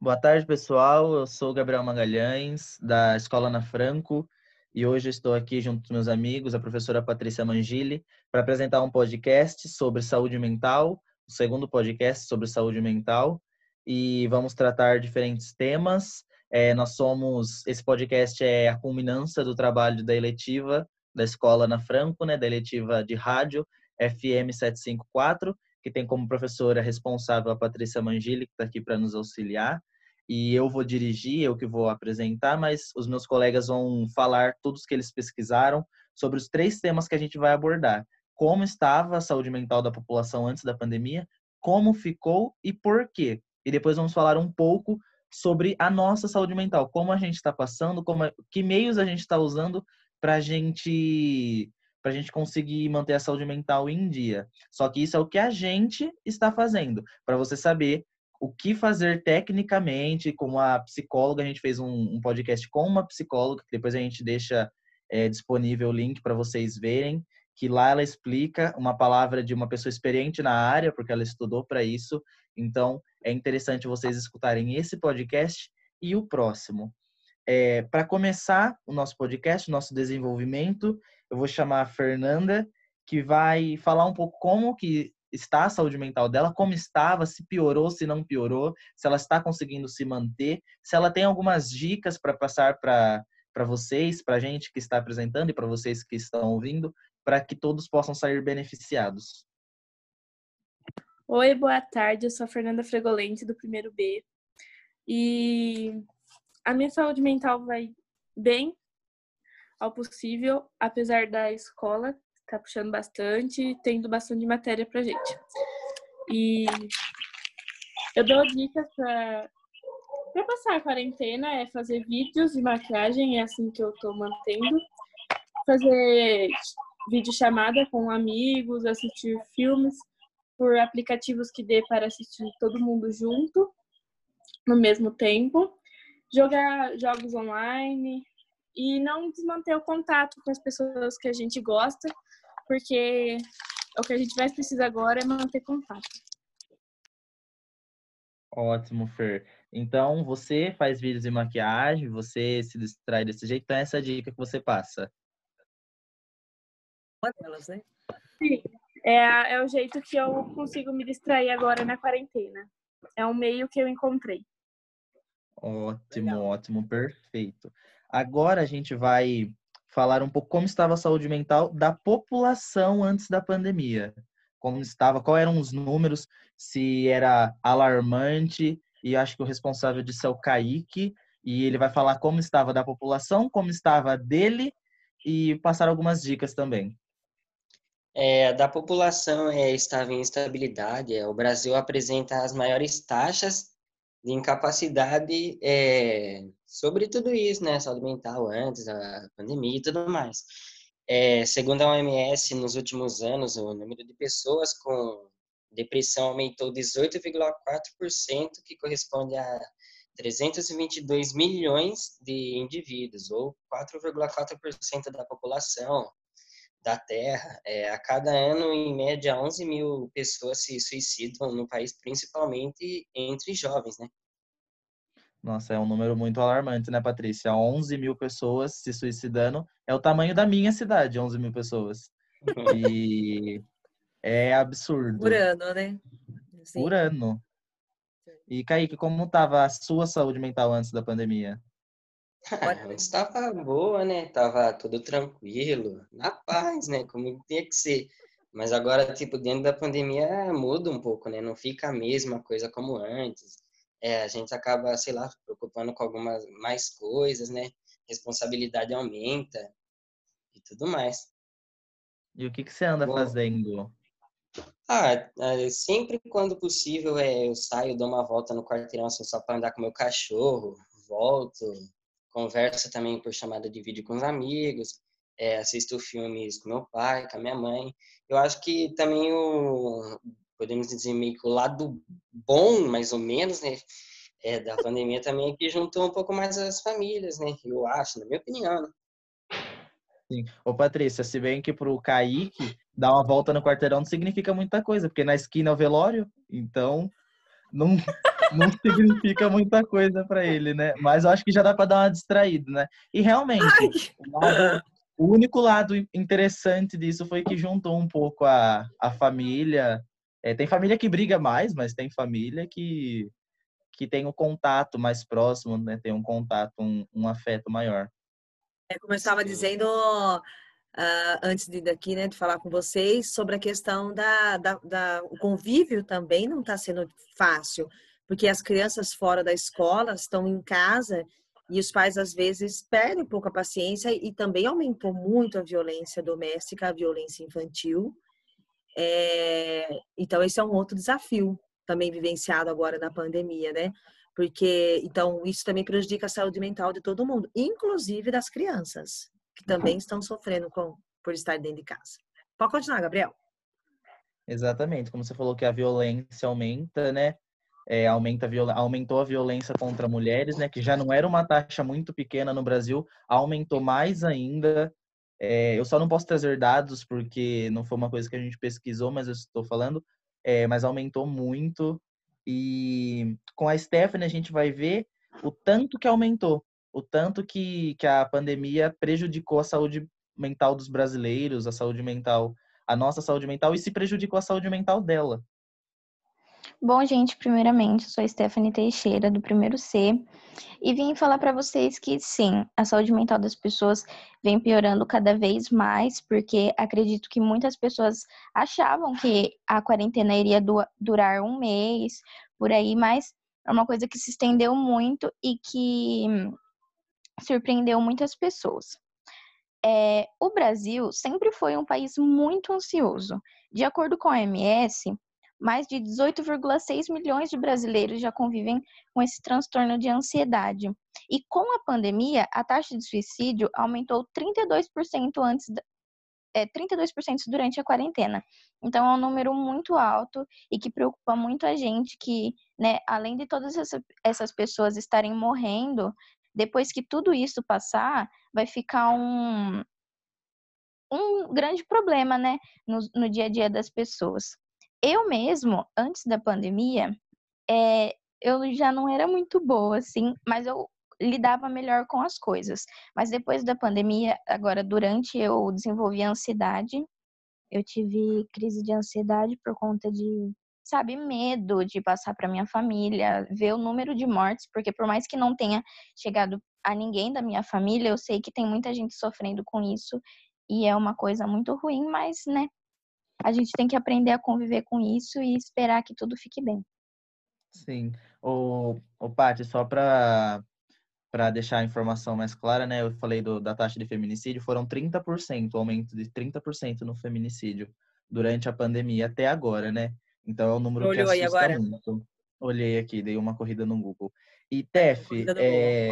Boa tarde, pessoal. Eu sou Gabriel Magalhães, da Escola Ana Franco, e hoje estou aqui junto com meus amigos, a professora Patrícia Mangili, para apresentar um podcast sobre saúde mental, o segundo podcast sobre saúde mental, e vamos tratar diferentes temas. É, nós somos, esse podcast é a culminância do trabalho da eletiva da Escola Ana Franco, né, da eletiva de rádio FM 754, que tem como professora responsável a Patrícia Mangili, que está aqui para nos auxiliar. E eu vou dirigir, eu que vou apresentar, mas os meus colegas vão falar todos que eles pesquisaram sobre os três temas que a gente vai abordar. Como estava a saúde mental da população antes da pandemia, como ficou e por quê. E depois vamos falar um pouco sobre a nossa saúde mental, como a gente está passando, como, que meios a gente está usando para a gente para a gente conseguir manter a saúde mental em dia. Só que isso é o que a gente está fazendo, para você saber o que fazer tecnicamente, como a psicóloga, a gente fez um, um podcast com uma psicóloga, que depois a gente deixa é, disponível o link para vocês verem, que lá ela explica uma palavra de uma pessoa experiente na área, porque ela estudou para isso. Então, é interessante vocês escutarem esse podcast e o próximo. É, para começar o nosso podcast, o nosso desenvolvimento, eu vou chamar a Fernanda, que vai falar um pouco como que está a saúde mental dela, como estava, se piorou, se não piorou, se ela está conseguindo se manter, se ela tem algumas dicas para passar para vocês, para a gente que está apresentando e para vocês que estão ouvindo, para que todos possam sair beneficiados. Oi, boa tarde. Eu sou a Fernanda Fregolente, do primeiro B. E a minha saúde mental vai bem, ao possível, apesar da escola tá puxando bastante, tendo bastante matéria pra gente. E eu dou dicas pra, pra passar a quarentena, é fazer vídeos de maquiagem, é assim que eu tô mantendo. Fazer vídeo chamada com amigos, assistir filmes por aplicativos que dê para assistir todo mundo junto no mesmo tempo. Jogar jogos online, e não desmanter o contato com as pessoas que a gente gosta, porque o que a gente mais precisa agora é manter contato. Ótimo, Fer. Então, você faz vídeos de maquiagem, você se distrai desse jeito, então essa é a dica que você passa. Uma delas, né? Sim, é, é o jeito que eu consigo me distrair agora na quarentena. É um meio que eu encontrei. Ótimo, Legal. ótimo, perfeito. Agora a gente vai falar um pouco como estava a saúde mental da população antes da pandemia. Como estava, quais eram os números, se era alarmante, e acho que o responsável disso é o Kaique, e ele vai falar como estava da população, como estava dele, e passar algumas dicas também. É, da população é, estava em instabilidade. É, o Brasil apresenta as maiores taxas de incapacidade é, sobre tudo isso, né? Saúde mental antes da pandemia e tudo mais. É, segundo a OMS, nos últimos anos, o número de pessoas com depressão aumentou 18,4%, que corresponde a 322 milhões de indivíduos, ou 4,4% da população da Terra. É, a cada ano, em média, 11 mil pessoas se suicidam no país, principalmente entre jovens, né? Nossa, é um número muito alarmante, né, Patrícia? 11 mil pessoas se suicidando. É o tamanho da minha cidade, 11 mil pessoas. E é absurdo. Por ano, né? Sim. Por ano. E, Kaique, como estava a sua saúde mental antes da pandemia? Estava boa, né? Tava tudo tranquilo, na paz, né? Como tinha que ser. Mas agora, tipo, dentro da pandemia muda um pouco, né? Não fica a mesma coisa como antes é, a gente acaba, sei lá, preocupando com algumas mais coisas, né? Responsabilidade aumenta e tudo mais. E o que, que você anda Bom, fazendo? Ah, é, sempre quando possível é, eu saio, dou uma volta no quarteirão assim, só para andar com meu cachorro, volto, converso também por chamada de vídeo com os amigos, é, assisto filmes com meu pai, com a minha mãe. Eu acho que também o podemos dizer, meio que o lado bom, mais ou menos, né? é, da pandemia também que juntou um pouco mais as famílias, né? Eu acho, na minha opinião. Né? Sim. Ô, Patrícia, se bem que pro Kaique, dar uma volta no quarteirão não significa muita coisa, porque na esquina é o velório, então não, não significa muita coisa para ele, né? Mas eu acho que já dá para dar uma distraída, né? E realmente, o, lado, o, único lado interessante disso foi que juntou um pouco a, a família. É, tem família que briga mais, mas tem família que, que tem um contato mais próximo, né? Tem um contato, um, um afeto maior. É, como eu estava dizendo uh, antes de daqui, né, de falar com vocês, sobre a questão da, da, da o convívio também não está sendo fácil, porque as crianças fora da escola estão em casa e os pais às vezes perdem um pouco a paciência e também aumentou muito a violência doméstica, a violência infantil. É, então esse é um outro desafio também vivenciado agora na pandemia, né? porque então isso também prejudica a saúde mental de todo mundo, inclusive das crianças, que também estão sofrendo com, por estar dentro de casa. Pode continuar, Gabriel. Exatamente, como você falou que a violência aumenta, né? É, aumenta a aumentou a violência contra mulheres, né? Que já não era uma taxa muito pequena no Brasil, aumentou mais ainda. É, eu só não posso trazer dados porque não foi uma coisa que a gente pesquisou, mas eu estou falando. É, mas aumentou muito e com a Stephanie a gente vai ver o tanto que aumentou, o tanto que, que a pandemia prejudicou a saúde mental dos brasileiros, a saúde mental, a nossa saúde mental e se prejudicou a saúde mental dela. Bom, gente, primeiramente, sou a Stephanie Teixeira, do primeiro C, e vim falar para vocês que sim, a saúde mental das pessoas vem piorando cada vez mais, porque acredito que muitas pessoas achavam que a quarentena iria durar um mês, por aí, mas é uma coisa que se estendeu muito e que surpreendeu muitas pessoas. É, o Brasil sempre foi um país muito ansioso. De acordo com a OMS, mais de 18,6 milhões de brasileiros já convivem com esse transtorno de ansiedade. E com a pandemia, a taxa de suicídio aumentou 32% antes é, 32% durante a quarentena. Então é um número muito alto e que preocupa muito a gente que, né, além de todas essas pessoas estarem morrendo, depois que tudo isso passar, vai ficar um um grande problema, né, no, no dia a dia das pessoas. Eu mesmo, antes da pandemia, é, eu já não era muito boa, assim, mas eu lidava melhor com as coisas. Mas depois da pandemia, agora durante eu desenvolvi ansiedade, eu tive crise de ansiedade por conta de, sabe, medo de passar para minha família, ver o número de mortes, porque por mais que não tenha chegado a ninguém da minha família, eu sei que tem muita gente sofrendo com isso e é uma coisa muito ruim, mas, né, a gente tem que aprender a conviver com isso e esperar que tudo fique bem. Sim. O, o Paty, só para para deixar a informação mais clara, né? Eu falei do, da taxa de feminicídio, foram 30%, aumento de 30% no feminicídio durante a pandemia até agora, né? Então é um número Olhou que assusta aí muito. Olhei aqui, dei uma corrida no Google. E Tef, é,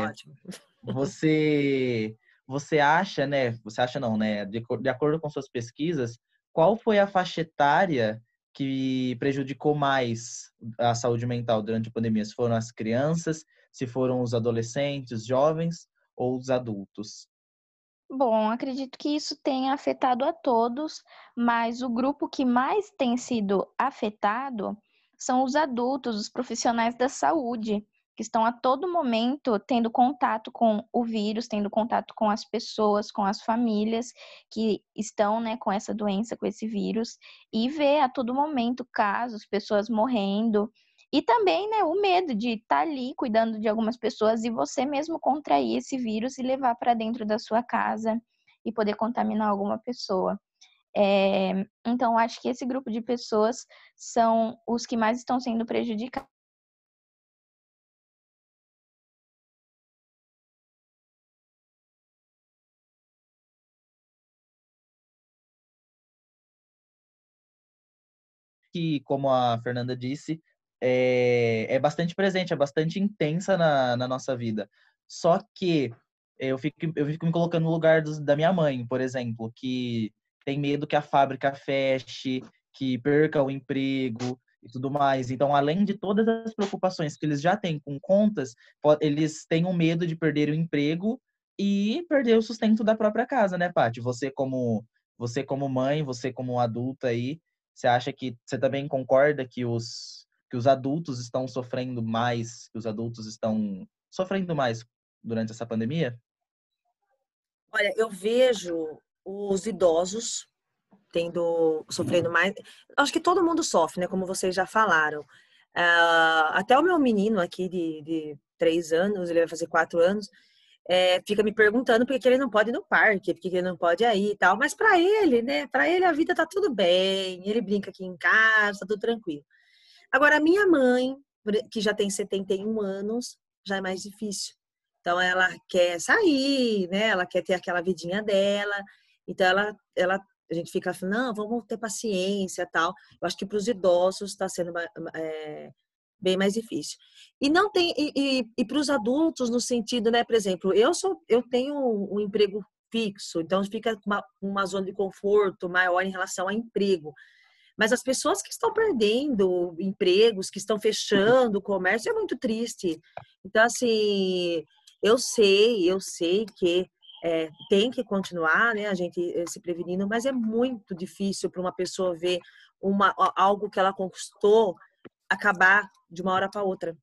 você você acha, né? Você acha não, né? De, de acordo com suas pesquisas, qual foi a faixa etária que prejudicou mais a saúde mental durante a pandemia? Se foram as crianças, se foram os adolescentes, jovens ou os adultos? Bom, acredito que isso tenha afetado a todos, mas o grupo que mais tem sido afetado são os adultos, os profissionais da saúde, que estão a todo momento tendo contato com o vírus, tendo contato com as pessoas, com as famílias que estão né, com essa doença, com esse vírus, e vê a todo momento casos, pessoas morrendo. E também né, o medo de estar tá ali cuidando de algumas pessoas e você mesmo contrair esse vírus e levar para dentro da sua casa e poder contaminar alguma pessoa. É, então, acho que esse grupo de pessoas são os que mais estão sendo prejudicados. que, como a Fernanda disse, é, é bastante presente, é bastante intensa na, na nossa vida. Só que eu fico, eu fico me colocando no lugar dos, da minha mãe, por exemplo, que tem medo que a fábrica feche, que perca o emprego. e tudo mais. Então, além de todas as preocupações que eles já têm com contas, eles têm um medo de perder o emprego e perder o sustento da própria casa, né, Paty? Você como você como mãe, você como adulta aí, você acha que você também concorda que os que os adultos estão sofrendo mais, que os adultos estão sofrendo mais durante essa pandemia? Olha, eu vejo os idosos tendo sofrendo mais. Acho que todo mundo sofre, né? Como vocês já falaram. Uh, até o meu menino aqui de, de três anos, ele vai fazer quatro anos, é, fica me perguntando por que ele não pode ir no parque, por que ele não pode ir aí e tal. Mas para ele, né? Para ele a vida tá tudo bem, ele brinca aqui em casa, tá tudo tranquilo. Agora, a minha mãe, que já tem 71 anos, já é mais difícil. Então, ela quer sair, né? Ela quer ter aquela vidinha dela. Então, ela, ela a gente fica assim, não, vamos ter paciência tal. Eu acho que para os idosos está sendo é, bem mais difícil. E não tem e, e, e para os adultos no sentido, né? Por exemplo, eu sou eu tenho um, emprego fixo, então fica uma, uma zona de conforto maior em relação a emprego. Mas as pessoas que estão perdendo empregos, que estão fechando o comércio, é muito triste. Então, assim, eu sei, eu sei que é, tem que continuar, né, a gente eh, se prevenindo, mas é muito difícil para uma pessoa ver uma, algo que ela conquistou acabar de uma hora para outra.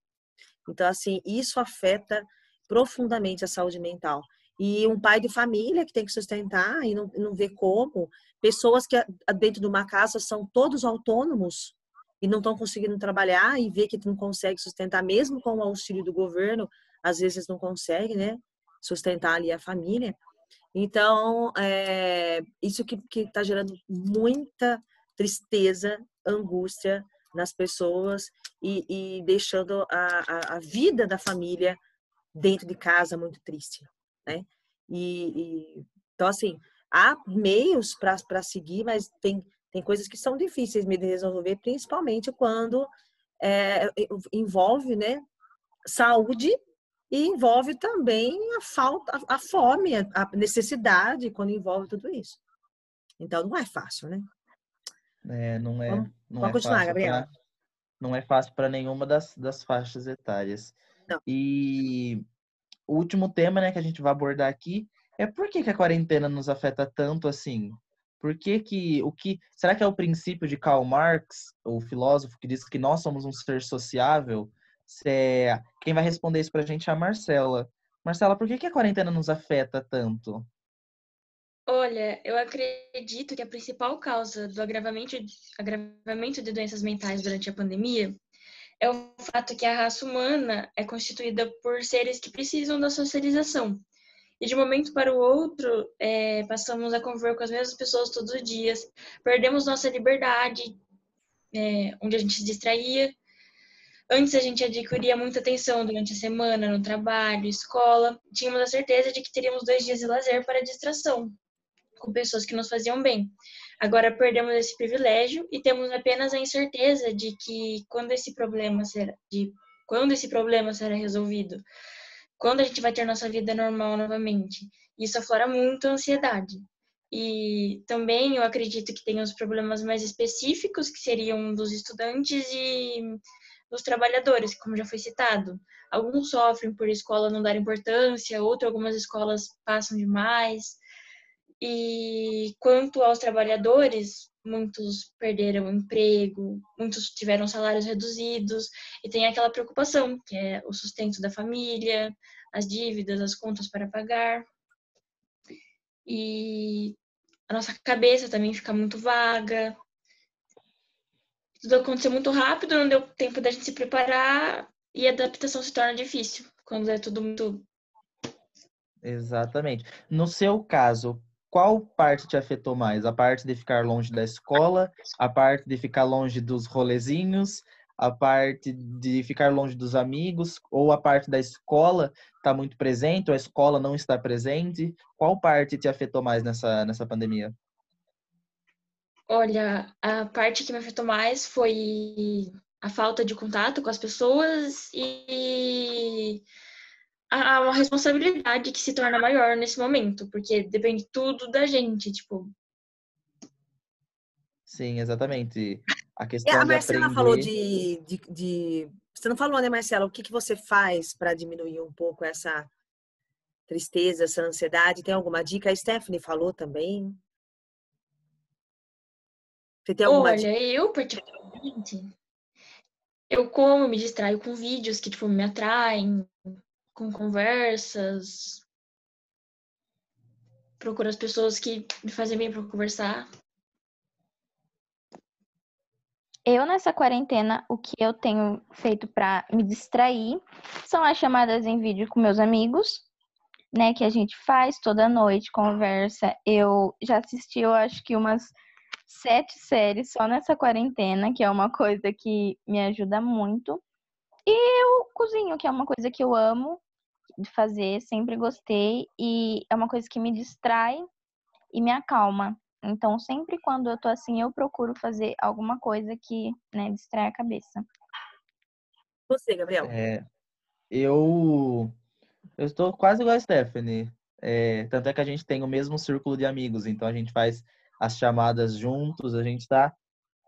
Então, assim, isso afeta profundamente a saúde mental. E um pai de família que tem que sustentar e não, não vê como, pessoas que dentro de uma casa são todos autônomos e não estão conseguindo trabalhar e vê que não consegue sustentar, mesmo com o auxílio do governo, às vezes não consegue, né? sustentar ali a família. Então, é, isso que está gerando muita tristeza, angústia nas pessoas e, e deixando a, a, a, vida da família dentro de casa muito triste, né? E, e então, assim, há meios para seguir, mas tem, tem coisas que são difíceis de resolver, principalmente quando é, envolve, né, saúde e envolve também a falta, a fome, a necessidade quando envolve tudo isso. Então não é fácil, né? É, não é. Vamos, não vamos é continuar, Gabriela. Pra, não é fácil para nenhuma das, das faixas etárias. Não. E o último tema, né, que a gente vai abordar aqui é por que, que a quarentena nos afeta tanto assim? Por que, que o que será que é o princípio de Karl Marx, o filósofo que diz que nós somos um ser sociável? É, quem vai responder isso para a gente é a Marcela. Marcela, por que, que a quarentena nos afeta tanto? Olha, eu acredito que a principal causa do agravamento, agravamento de doenças mentais durante a pandemia é o fato que a raça humana é constituída por seres que precisam da socialização. E de um momento para o outro, é, passamos a conviver com as mesmas pessoas todos os dias, perdemos nossa liberdade, é, onde a gente se distraía, Antes a gente adquiria muita atenção durante a semana, no trabalho, escola. Tínhamos a certeza de que teríamos dois dias de lazer para distração, com pessoas que nos faziam bem. Agora perdemos esse privilégio e temos apenas a incerteza de que quando esse problema será, de quando esse problema será resolvido, quando a gente vai ter nossa vida normal novamente. Isso aflora muito a ansiedade. E também eu acredito que tem os problemas mais específicos, que seriam dos estudantes e dos trabalhadores, como já foi citado. Alguns sofrem por escola não dar importância, outras algumas escolas passam demais. E quanto aos trabalhadores, muitos perderam emprego, muitos tiveram salários reduzidos e tem aquela preocupação, que é o sustento da família, as dívidas, as contas para pagar. E a nossa cabeça também fica muito vaga, tudo aconteceu muito rápido, não deu tempo da gente se preparar e a adaptação se torna difícil quando é tudo muito. Exatamente. No seu caso, qual parte te afetou mais? A parte de ficar longe da escola, a parte de ficar longe dos rolezinhos, a parte de ficar longe dos amigos, ou a parte da escola está muito presente, ou a escola não está presente? Qual parte te afetou mais nessa, nessa pandemia? Olha, a parte que me afetou mais foi a falta de contato com as pessoas e a, a responsabilidade que se torna maior nesse momento, porque depende tudo da gente, tipo. Sim, exatamente. A E questão a de Marcela aprender... falou de, de, de- Você não falou, né, Marcela? O que, que você faz para diminuir um pouco essa tristeza, essa ansiedade? Tem alguma dica? A Stephanie falou também. Você tem alguma dica? Olha, eu particularmente, eu como, me distraio com vídeos que, tipo, me atraem, com conversas. Procuro as pessoas que me fazem bem para conversar. Eu, nessa quarentena, o que eu tenho feito pra me distrair são as chamadas em vídeo com meus amigos, né? Que a gente faz toda noite, conversa. Eu já assisti, eu acho que umas sete séries só nessa quarentena, que é uma coisa que me ajuda muito. E eu cozinho, que é uma coisa que eu amo de fazer, sempre gostei. E é uma coisa que me distrai e me acalma. Então, sempre quando eu tô assim, eu procuro fazer alguma coisa que, né, distrai a cabeça. Você, Gabriel. É, eu, eu estou quase igual a Stephanie. É, tanto é que a gente tem o mesmo círculo de amigos, então a gente faz as chamadas juntos, a gente está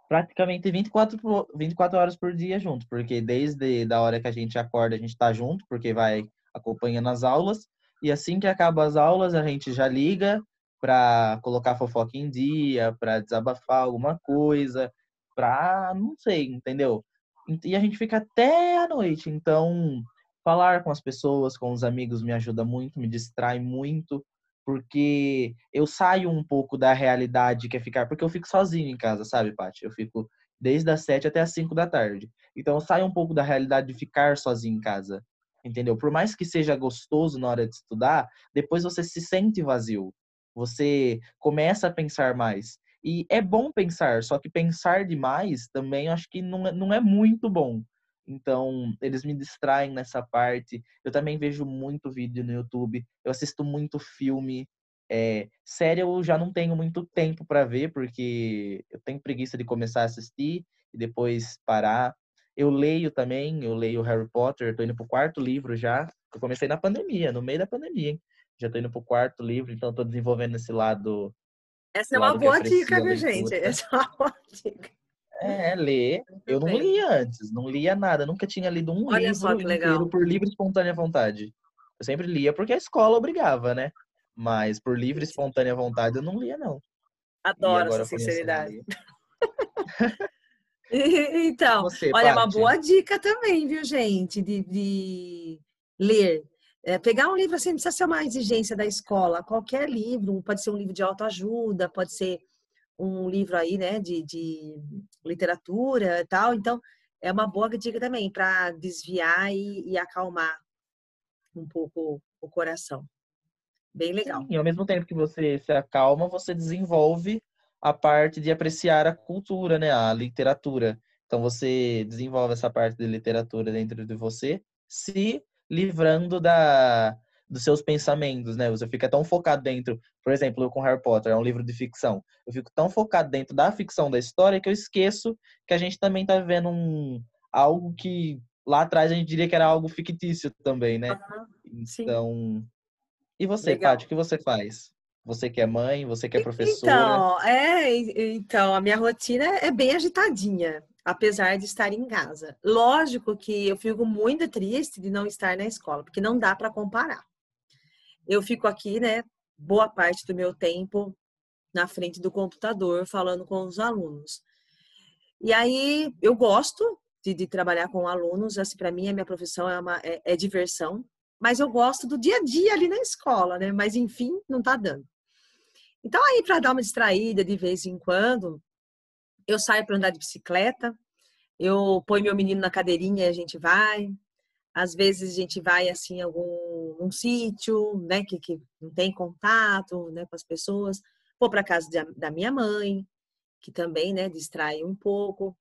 praticamente 24, por- 24 horas por dia junto, porque desde da hora que a gente acorda, a gente está junto, porque vai acompanhando as aulas, e assim que acaba as aulas, a gente já liga para colocar fofoca em dia, para desabafar alguma coisa, para não sei, entendeu? E a gente fica até a noite, então falar com as pessoas, com os amigos me ajuda muito, me distrai muito, porque eu saio um pouco da realidade que é ficar, porque eu fico sozinho em casa, sabe, Paty? Eu fico desde as sete até as cinco da tarde. Então eu saio um pouco da realidade de ficar sozinho em casa, entendeu? Por mais que seja gostoso na hora de estudar, depois você se sente vazio. Você começa a pensar mais. E é bom pensar, só que pensar demais também acho que não é, não é muito bom. Então, eles me distraem nessa parte. Eu também vejo muito vídeo no YouTube. Eu assisto muito filme. É, série eu já não tenho muito tempo para ver, porque eu tenho preguiça de começar a assistir e depois parar. Eu leio também, eu leio Harry Potter, tô indo pro quarto livro já. Eu comecei na pandemia, no meio da pandemia, hein? Já tô indo pro quarto livro, então tô desenvolvendo esse lado. Essa é uma boa dica, viu, gente? Essa é uma boa dica. É, ler. Eu não lia antes, não lia nada, nunca tinha lido um Olha livro só que legal. por livre e espontânea vontade. Eu sempre lia porque a escola obrigava, né? Mas por livre e espontânea vontade eu não lia, não. Adoro essa sinceridade. Então, Você, olha, é uma boa dica também, viu, gente, de, de ler. É, pegar um livro assim, não precisa ser uma exigência da escola. Qualquer livro, pode ser um livro de autoajuda, pode ser um livro aí, né, de, de literatura e tal. Então, é uma boa dica também para desviar e, e acalmar um pouco o coração. Bem legal. Sim, e ao mesmo tempo que você se acalma, você desenvolve a parte de apreciar a cultura, né? A literatura. Então você desenvolve essa parte de literatura dentro de você, se livrando da dos seus pensamentos, né? Você fica tão focado dentro, por exemplo, eu com Harry Potter, é um livro de ficção. Eu fico tão focado dentro da ficção da história que eu esqueço que a gente também tá vivendo um algo que lá atrás a gente diria que era algo fictício também, né? Sim. Então, e você, Legal. Paty, o que você faz? Você que é mãe, você que é professora. Então, é, então, a minha rotina é bem agitadinha, apesar de estar em casa. Lógico que eu fico muito triste de não estar na escola, porque não dá para comparar. Eu fico aqui, né, boa parte do meu tempo na frente do computador falando com os alunos. E aí eu gosto de, de trabalhar com alunos, assim, para mim a minha profissão é, uma, é, é diversão, mas eu gosto do dia a dia ali na escola, né? Mas enfim, não tá dando. Então, aí, para dar uma distraída de vez em quando, eu saio para andar de bicicleta, eu ponho meu menino na cadeirinha e a gente vai. Às vezes a gente vai assim algum um sítio, né, que, que não tem contato, né, com as pessoas. Vou para casa de- da minha mãe, que também, né, distrai um pouco.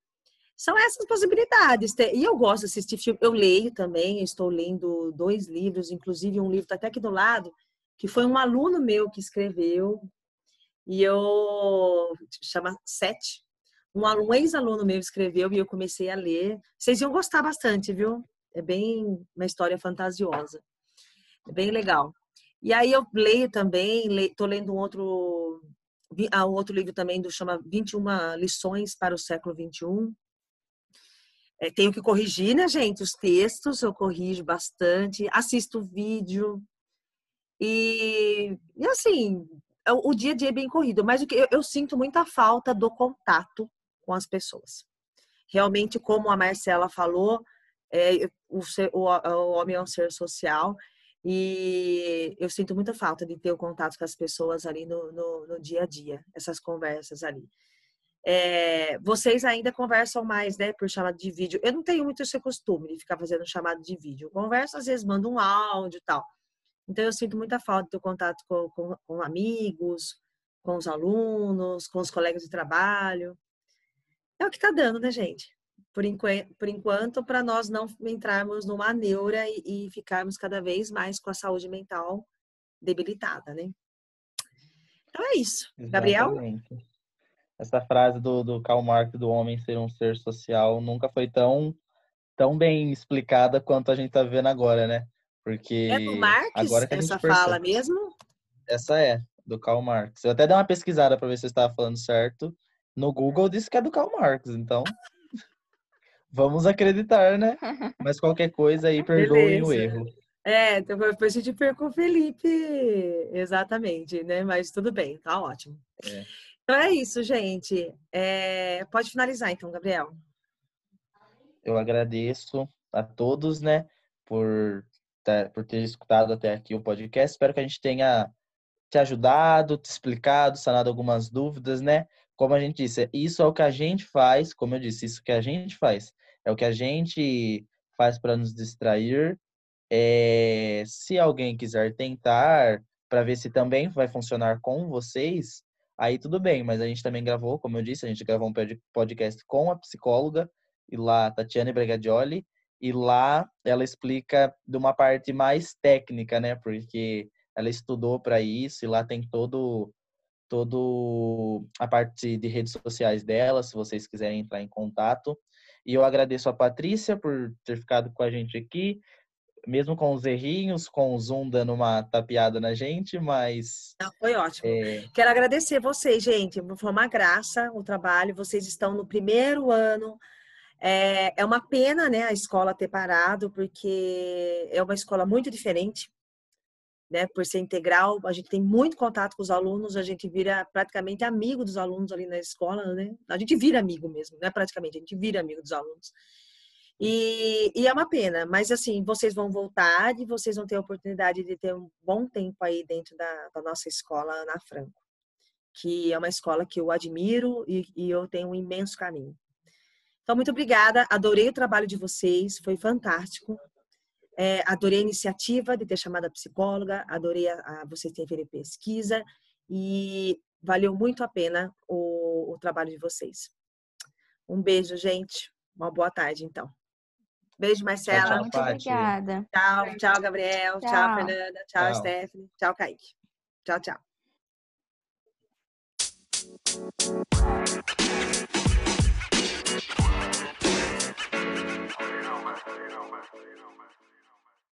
São essas possibilidades. E eu gosto de assistir filme. Eu leio também, eu estou lendo dois livros, inclusive um livro tá até aqui do lado, que foi um aluno meu que escreveu, e eu chama Sete. Um aluno, ex-aluno meu escreveu e eu comecei a ler. Vocês iam gostar bastante, viu? É bem uma história fantasiosa. É bem legal. E aí eu leio também, tô lendo um outro há um outro livro também do chama 21 lições para o século 21. É, tenho que corrigir, né, gente? Os textos eu corrijo bastante, assisto vídeo. E, e assim, o dia a dia é bem corrido, mas o que eu, eu sinto muita falta do contato com as pessoas. Realmente, como a Marcela falou, é, o, ser, o, o homem é um ser social e eu sinto muita falta de ter o contato com as pessoas ali no, no, no dia a dia, essas conversas ali. É, vocês ainda conversam mais, né, por chamada de vídeo. Eu não tenho muito esse costume de ficar fazendo chamada de vídeo. converso, às vezes, mando um áudio e tal. Então, eu sinto muita falta do contato com, com, com amigos, com os alunos, com os colegas de trabalho. É o que está dando, né, gente? Por, por enquanto, para nós não entrarmos numa neura e, e ficarmos cada vez mais com a saúde mental debilitada, né? Então é isso. Gabriel? Exatamente essa frase do, do Karl Marx do homem ser um ser social nunca foi tão tão bem explicada quanto a gente está vendo agora, né? Porque é do Marx agora essa fala mesmo? Essa é do Karl Marx. Eu até dei uma pesquisada para ver se eu estava falando certo. No Google disse que é do Karl Marx, então vamos acreditar, né? Mas qualquer coisa aí perdoem Beleza. o erro. É, então depois a gente perco o Felipe, exatamente, né? Mas tudo bem, tá ótimo. É. Então é isso, gente. É... Pode finalizar, então, Gabriel. Eu agradeço a todos, né, por, por ter escutado até aqui o podcast. Espero que a gente tenha te ajudado, te explicado, sanado algumas dúvidas, né? Como a gente disse, isso é o que a gente faz, como eu disse, isso que a gente faz. É o que a gente faz para nos distrair. É... se alguém quiser tentar para ver se também vai funcionar com vocês, aí tudo bem, mas a gente também gravou, como eu disse, a gente gravou um podcast com a psicóloga, e lá, Tatiane Bregadioli, e lá ela explica de uma parte mais técnica, né? Porque ela estudou para isso, e lá tem todo todo a parte de redes sociais dela, se vocês quiserem entrar em contato. E eu agradeço a Patrícia por ter ficado com a gente aqui mesmo com os errinhos, com o Zoom dando uma tapeada na gente, mas. Não, foi ótimo. É... Quero agradecer vocês, gente. Foi uma graça o trabalho. Vocês estão no primeiro ano. É, é uma pena, né, a escola ter parado, porque é uma escola muito diferente, né, por ser integral. A gente tem muito contato com os alunos, a gente vira praticamente amigo dos alunos ali na escola, né? A gente vira amigo mesmo, não é praticamente, a gente vira amigo dos alunos. E, e, é uma pena, mas assim, vocês vão voltar e vocês vão ter a oportunidade de ter um bom tempo aí dentro da, da nossa escola Ana Franco, que é uma escola que eu admiro e, e eu tenho um imenso carinho. Então, muito obrigada, adorei o trabalho de vocês, foi fantástico. É, adorei a iniciativa de ter chamado a psicóloga, adorei a, a vocês terem feito pesquisa e valeu muito a pena o, o trabalho de vocês. Um beijo, gente. Uma boa tarde, então. Beijo, Marcela. Tchau, tchau, Muito obrigada. Tchau, tchau, Gabriel. Tchau, tchau Fernanda. Tchau, tchau, Stephanie. Tchau, Kaique. Tchau, tchau.